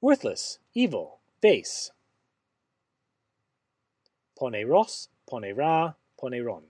worthless, evil, base. Poneros, ponera, poneron.